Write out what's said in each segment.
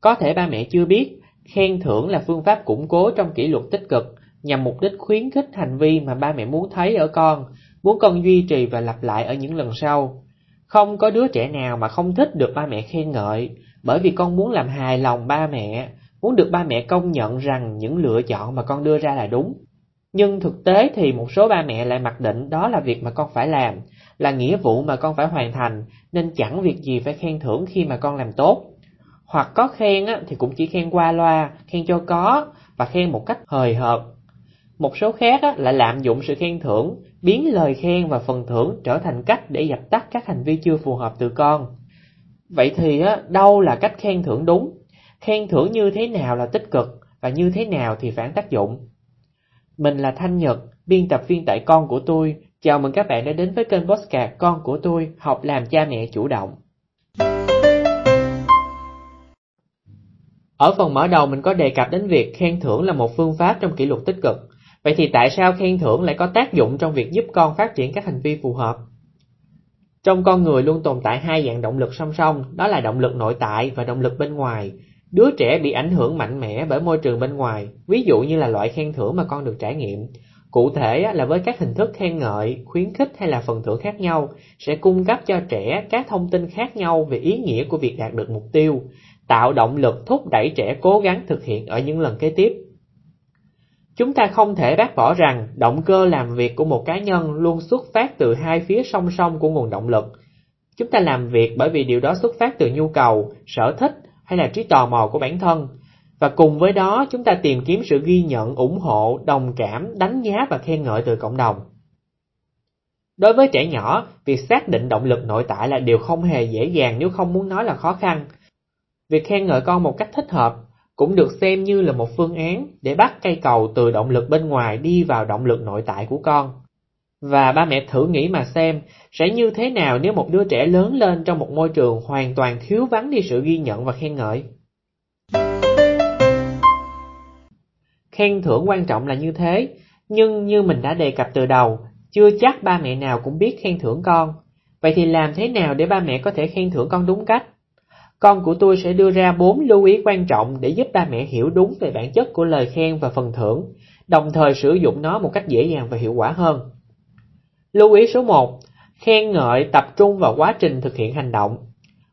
Có thể ba mẹ chưa biết, khen thưởng là phương pháp củng cố trong kỷ luật tích cực nhằm mục đích khuyến khích hành vi mà ba mẹ muốn thấy ở con, muốn con duy trì và lặp lại ở những lần sau. Không có đứa trẻ nào mà không thích được ba mẹ khen ngợi, bởi vì con muốn làm hài lòng ba mẹ, muốn được ba mẹ công nhận rằng những lựa chọn mà con đưa ra là đúng. Nhưng thực tế thì một số ba mẹ lại mặc định đó là việc mà con phải làm, là nghĩa vụ mà con phải hoàn thành, nên chẳng việc gì phải khen thưởng khi mà con làm tốt. Hoặc có khen á, thì cũng chỉ khen qua loa, khen cho có, và khen một cách hời hợt. Một số khác á, lại lạm dụng sự khen thưởng, biến lời khen và phần thưởng trở thành cách để dập tắt các hành vi chưa phù hợp từ con. Vậy thì á, đâu là cách khen thưởng đúng? Khen thưởng như thế nào là tích cực và như thế nào thì phản tác dụng? Mình là Thanh Nhật, biên tập viên tại con của tôi. Chào mừng các bạn đã đến với kênh Postcard Con của tôi, học làm cha mẹ chủ động. Ở phần mở đầu mình có đề cập đến việc khen thưởng là một phương pháp trong kỷ luật tích cực. Vậy thì tại sao khen thưởng lại có tác dụng trong việc giúp con phát triển các hành vi phù hợp? Trong con người luôn tồn tại hai dạng động lực song song, đó là động lực nội tại và động lực bên ngoài. Đứa trẻ bị ảnh hưởng mạnh mẽ bởi môi trường bên ngoài, ví dụ như là loại khen thưởng mà con được trải nghiệm. Cụ thể là với các hình thức khen ngợi, khuyến khích hay là phần thưởng khác nhau, sẽ cung cấp cho trẻ các thông tin khác nhau về ý nghĩa của việc đạt được mục tiêu, tạo động lực thúc đẩy trẻ cố gắng thực hiện ở những lần kế tiếp. Chúng ta không thể bác bỏ rằng động cơ làm việc của một cá nhân luôn xuất phát từ hai phía song song của nguồn động lực. Chúng ta làm việc bởi vì điều đó xuất phát từ nhu cầu, sở thích hay là trí tò mò của bản thân. Và cùng với đó chúng ta tìm kiếm sự ghi nhận, ủng hộ, đồng cảm, đánh giá và khen ngợi từ cộng đồng. Đối với trẻ nhỏ, việc xác định động lực nội tại là điều không hề dễ dàng nếu không muốn nói là khó khăn. Việc khen ngợi con một cách thích hợp cũng được xem như là một phương án để bắt cây cầu từ động lực bên ngoài đi vào động lực nội tại của con. Và ba mẹ thử nghĩ mà xem, sẽ như thế nào nếu một đứa trẻ lớn lên trong một môi trường hoàn toàn thiếu vắng đi sự ghi nhận và khen ngợi? Khen thưởng quan trọng là như thế, nhưng như mình đã đề cập từ đầu, chưa chắc ba mẹ nào cũng biết khen thưởng con. Vậy thì làm thế nào để ba mẹ có thể khen thưởng con đúng cách? Con của tôi sẽ đưa ra bốn lưu ý quan trọng để giúp ba mẹ hiểu đúng về bản chất của lời khen và phần thưởng, đồng thời sử dụng nó một cách dễ dàng và hiệu quả hơn. Lưu ý số 1. Khen ngợi tập trung vào quá trình thực hiện hành động.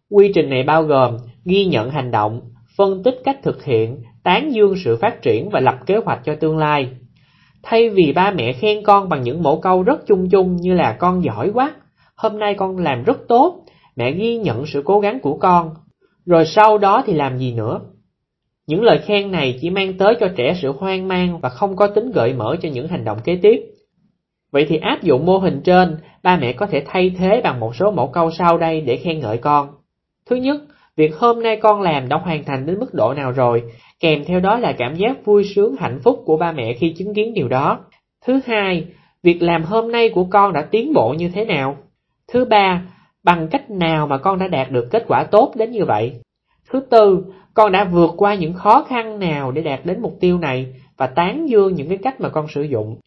Quy trình này bao gồm ghi nhận hành động, phân tích cách thực hiện, tán dương sự phát triển và lập kế hoạch cho tương lai. Thay vì ba mẹ khen con bằng những mẫu câu rất chung chung như là con giỏi quá, hôm nay con làm rất tốt, mẹ ghi nhận sự cố gắng của con, rồi sau đó thì làm gì nữa? Những lời khen này chỉ mang tới cho trẻ sự hoang mang và không có tính gợi mở cho những hành động kế tiếp. Vậy thì áp dụng mô hình trên, ba mẹ có thể thay thế bằng một số mẫu câu sau đây để khen ngợi con. Thứ nhất, việc hôm nay con làm đã hoàn thành đến mức độ nào rồi, kèm theo đó là cảm giác vui sướng hạnh phúc của ba mẹ khi chứng kiến điều đó. Thứ hai, việc làm hôm nay của con đã tiến bộ như thế nào? Thứ ba, bằng cách nào mà con đã đạt được kết quả tốt đến như vậy? Thứ tư, con đã vượt qua những khó khăn nào để đạt đến mục tiêu này và tán dương những cái cách mà con sử dụng.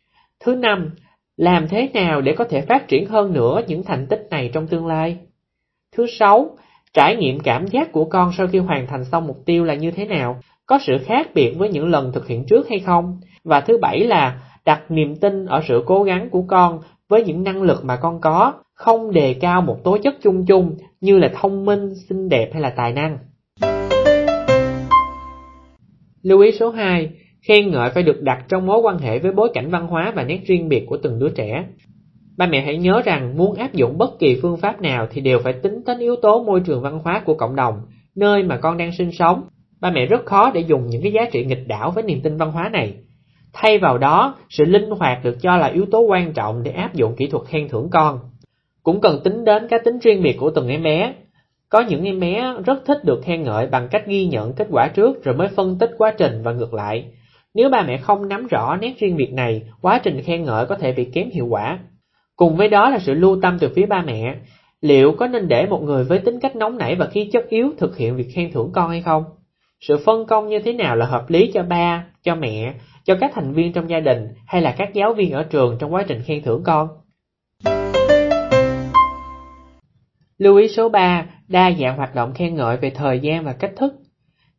Thứ năm, làm thế nào để có thể phát triển hơn nữa những thành tích này trong tương lai? Thứ sáu, trải nghiệm cảm giác của con sau khi hoàn thành xong mục tiêu là như thế nào? Có sự khác biệt với những lần thực hiện trước hay không? Và thứ bảy là đặt niềm tin ở sự cố gắng của con với những năng lực mà con có, không đề cao một tố chất chung chung như là thông minh, xinh đẹp hay là tài năng. Lưu ý số 2, khen ngợi phải được đặt trong mối quan hệ với bối cảnh văn hóa và nét riêng biệt của từng đứa trẻ. Ba mẹ hãy nhớ rằng muốn áp dụng bất kỳ phương pháp nào thì đều phải tính đến yếu tố môi trường văn hóa của cộng đồng, nơi mà con đang sinh sống. Ba mẹ rất khó để dùng những cái giá trị nghịch đảo với niềm tin văn hóa này. Thay vào đó, sự linh hoạt được cho là yếu tố quan trọng để áp dụng kỹ thuật khen thưởng con. Cũng cần tính đến cá tính riêng biệt của từng em bé. Có những em bé rất thích được khen ngợi bằng cách ghi nhận kết quả trước rồi mới phân tích quá trình và ngược lại. Nếu ba mẹ không nắm rõ nét riêng biệt này, quá trình khen ngợi có thể bị kém hiệu quả. Cùng với đó là sự lưu tâm từ phía ba mẹ. Liệu có nên để một người với tính cách nóng nảy và khí chất yếu thực hiện việc khen thưởng con hay không? Sự phân công như thế nào là hợp lý cho ba, cho mẹ, cho các thành viên trong gia đình hay là các giáo viên ở trường trong quá trình khen thưởng con? Lưu ý số 3, đa dạng hoạt động khen ngợi về thời gian và cách thức.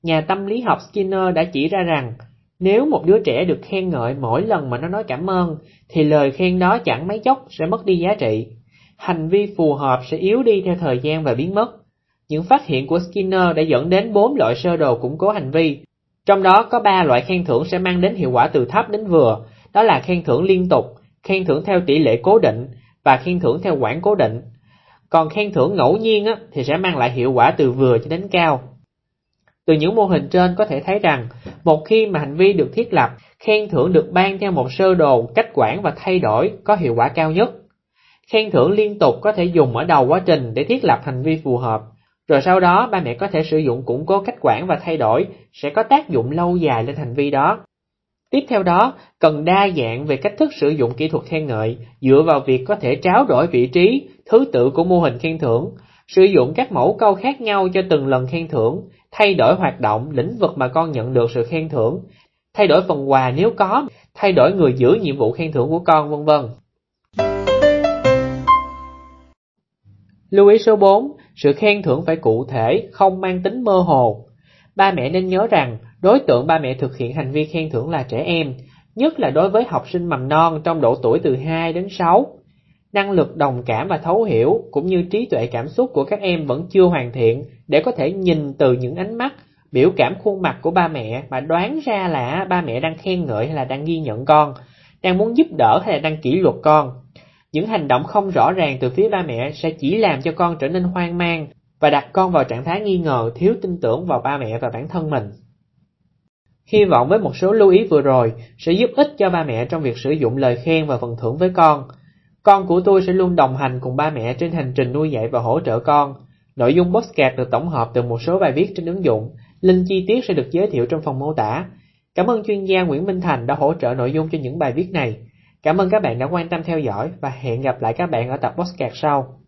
Nhà tâm lý học Skinner đã chỉ ra rằng, nếu một đứa trẻ được khen ngợi mỗi lần mà nó nói cảm ơn, thì lời khen đó chẳng mấy chốc sẽ mất đi giá trị. Hành vi phù hợp sẽ yếu đi theo thời gian và biến mất. Những phát hiện của Skinner đã dẫn đến bốn loại sơ đồ củng cố hành vi, trong đó có ba loại khen thưởng sẽ mang đến hiệu quả từ thấp đến vừa, đó là khen thưởng liên tục, khen thưởng theo tỷ lệ cố định và khen thưởng theo quãng cố định. Còn khen thưởng ngẫu nhiên á, thì sẽ mang lại hiệu quả từ vừa cho đến cao. Từ những mô hình trên có thể thấy rằng, một khi mà hành vi được thiết lập, khen thưởng được ban theo một sơ đồ, cách quản và thay đổi có hiệu quả cao nhất. Khen thưởng liên tục có thể dùng ở đầu quá trình để thiết lập hành vi phù hợp, rồi sau đó ba mẹ có thể sử dụng củng cố cách quản và thay đổi sẽ có tác dụng lâu dài lên hành vi đó. Tiếp theo đó, cần đa dạng về cách thức sử dụng kỹ thuật khen ngợi dựa vào việc có thể tráo đổi vị trí, thứ tự của mô hình khen thưởng, sử dụng các mẫu câu khác nhau cho từng lần khen thưởng, thay đổi hoạt động, lĩnh vực mà con nhận được sự khen thưởng, thay đổi phần quà nếu có, thay đổi người giữ nhiệm vụ khen thưởng của con vân vân. Lưu ý số 4, sự khen thưởng phải cụ thể, không mang tính mơ hồ. Ba mẹ nên nhớ rằng, đối tượng ba mẹ thực hiện hành vi khen thưởng là trẻ em, nhất là đối với học sinh mầm non trong độ tuổi từ 2 đến 6. Năng lực đồng cảm và thấu hiểu cũng như trí tuệ cảm xúc của các em vẫn chưa hoàn thiện để có thể nhìn từ những ánh mắt, biểu cảm khuôn mặt của ba mẹ mà đoán ra là ba mẹ đang khen ngợi hay là đang ghi nhận con, đang muốn giúp đỡ hay là đang kỷ luật con. Những hành động không rõ ràng từ phía ba mẹ sẽ chỉ làm cho con trở nên hoang mang và đặt con vào trạng thái nghi ngờ, thiếu tin tưởng vào ba mẹ và bản thân mình. Hy vọng với một số lưu ý vừa rồi sẽ giúp ích cho ba mẹ trong việc sử dụng lời khen và phần thưởng với con. Con của tôi sẽ luôn đồng hành cùng ba mẹ trên hành trình nuôi dạy và hỗ trợ con. Nội dung podcast được tổng hợp từ một số bài viết trên ứng dụng, link chi tiết sẽ được giới thiệu trong phần mô tả. Cảm ơn chuyên gia Nguyễn Minh Thành đã hỗ trợ nội dung cho những bài viết này. Cảm ơn các bạn đã quan tâm theo dõi và hẹn gặp lại các bạn ở tập podcast sau.